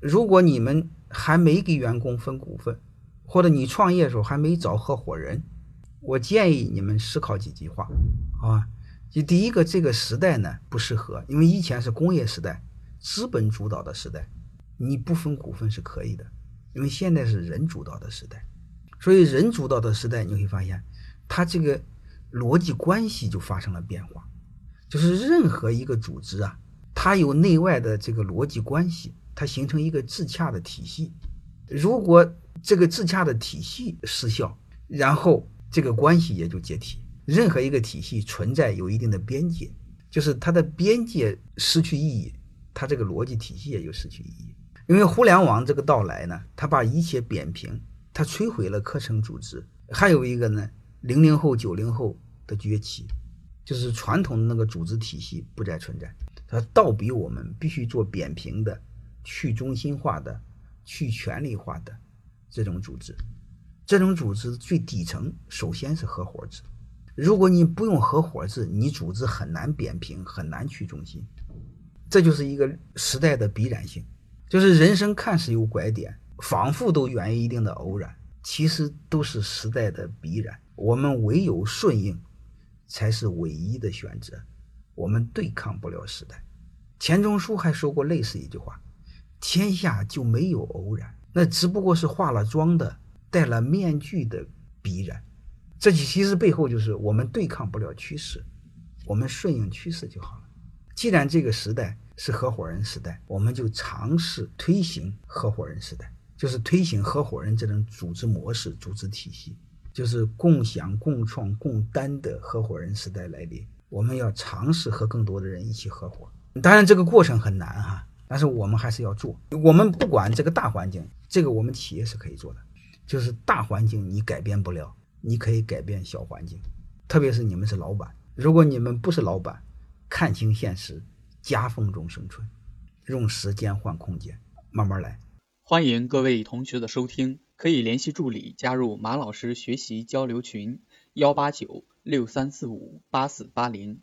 如果你们还没给员工分股份，或者你创业的时候还没找合伙人，我建议你们思考几句话，好吧？就第一个，这个时代呢不适合，因为以前是工业时代，资本主导的时代，你不分股份是可以的，因为现在是人主导的时代，所以人主导的时代，你会发现，它这个逻辑关系就发生了变化，就是任何一个组织啊，它有内外的这个逻辑关系。它形成一个自洽的体系，如果这个自洽的体系失效，然后这个关系也就解体。任何一个体系存在有一定的边界，就是它的边界失去意义，它这个逻辑体系也就失去意义。因为互联网这个到来呢，它把一切扁平，它摧毁了课程组织。还有一个呢，零零后、九零后的崛起，就是传统的那个组织体系不再存在，它倒逼我们必须做扁平的。去中心化的、去权力化的这种组织，这种组织最底层首先是合伙制。如果你不用合伙制，你组织很难扁平，很难去中心。这就是一个时代的必然性，就是人生看似有拐点，仿佛都源于一定的偶然，其实都是时代的必然。我们唯有顺应，才是唯一的选择。我们对抗不了时代。钱钟书还说过类似一句话。天下就没有偶然，那只不过是化了妆的、戴了面具的必然。这其实背后就是我们对抗不了趋势，我们顺应趋势就好了。既然这个时代是合伙人时代，我们就尝试推行合伙人时代，就是推行合伙人这种组织模式、组织体系，就是共享、共创、共担的合伙人时代来临。我们要尝试和更多的人一起合伙，当然这个过程很难哈。但是我们还是要做。我们不管这个大环境，这个我们企业是可以做的。就是大环境你改变不了，你可以改变小环境。特别是你们是老板，如果你们不是老板，看清现实，夹缝中生存，用时间换空间，慢慢来。欢迎各位同学的收听，可以联系助理加入马老师学习交流群：幺八九六三四五八四八零。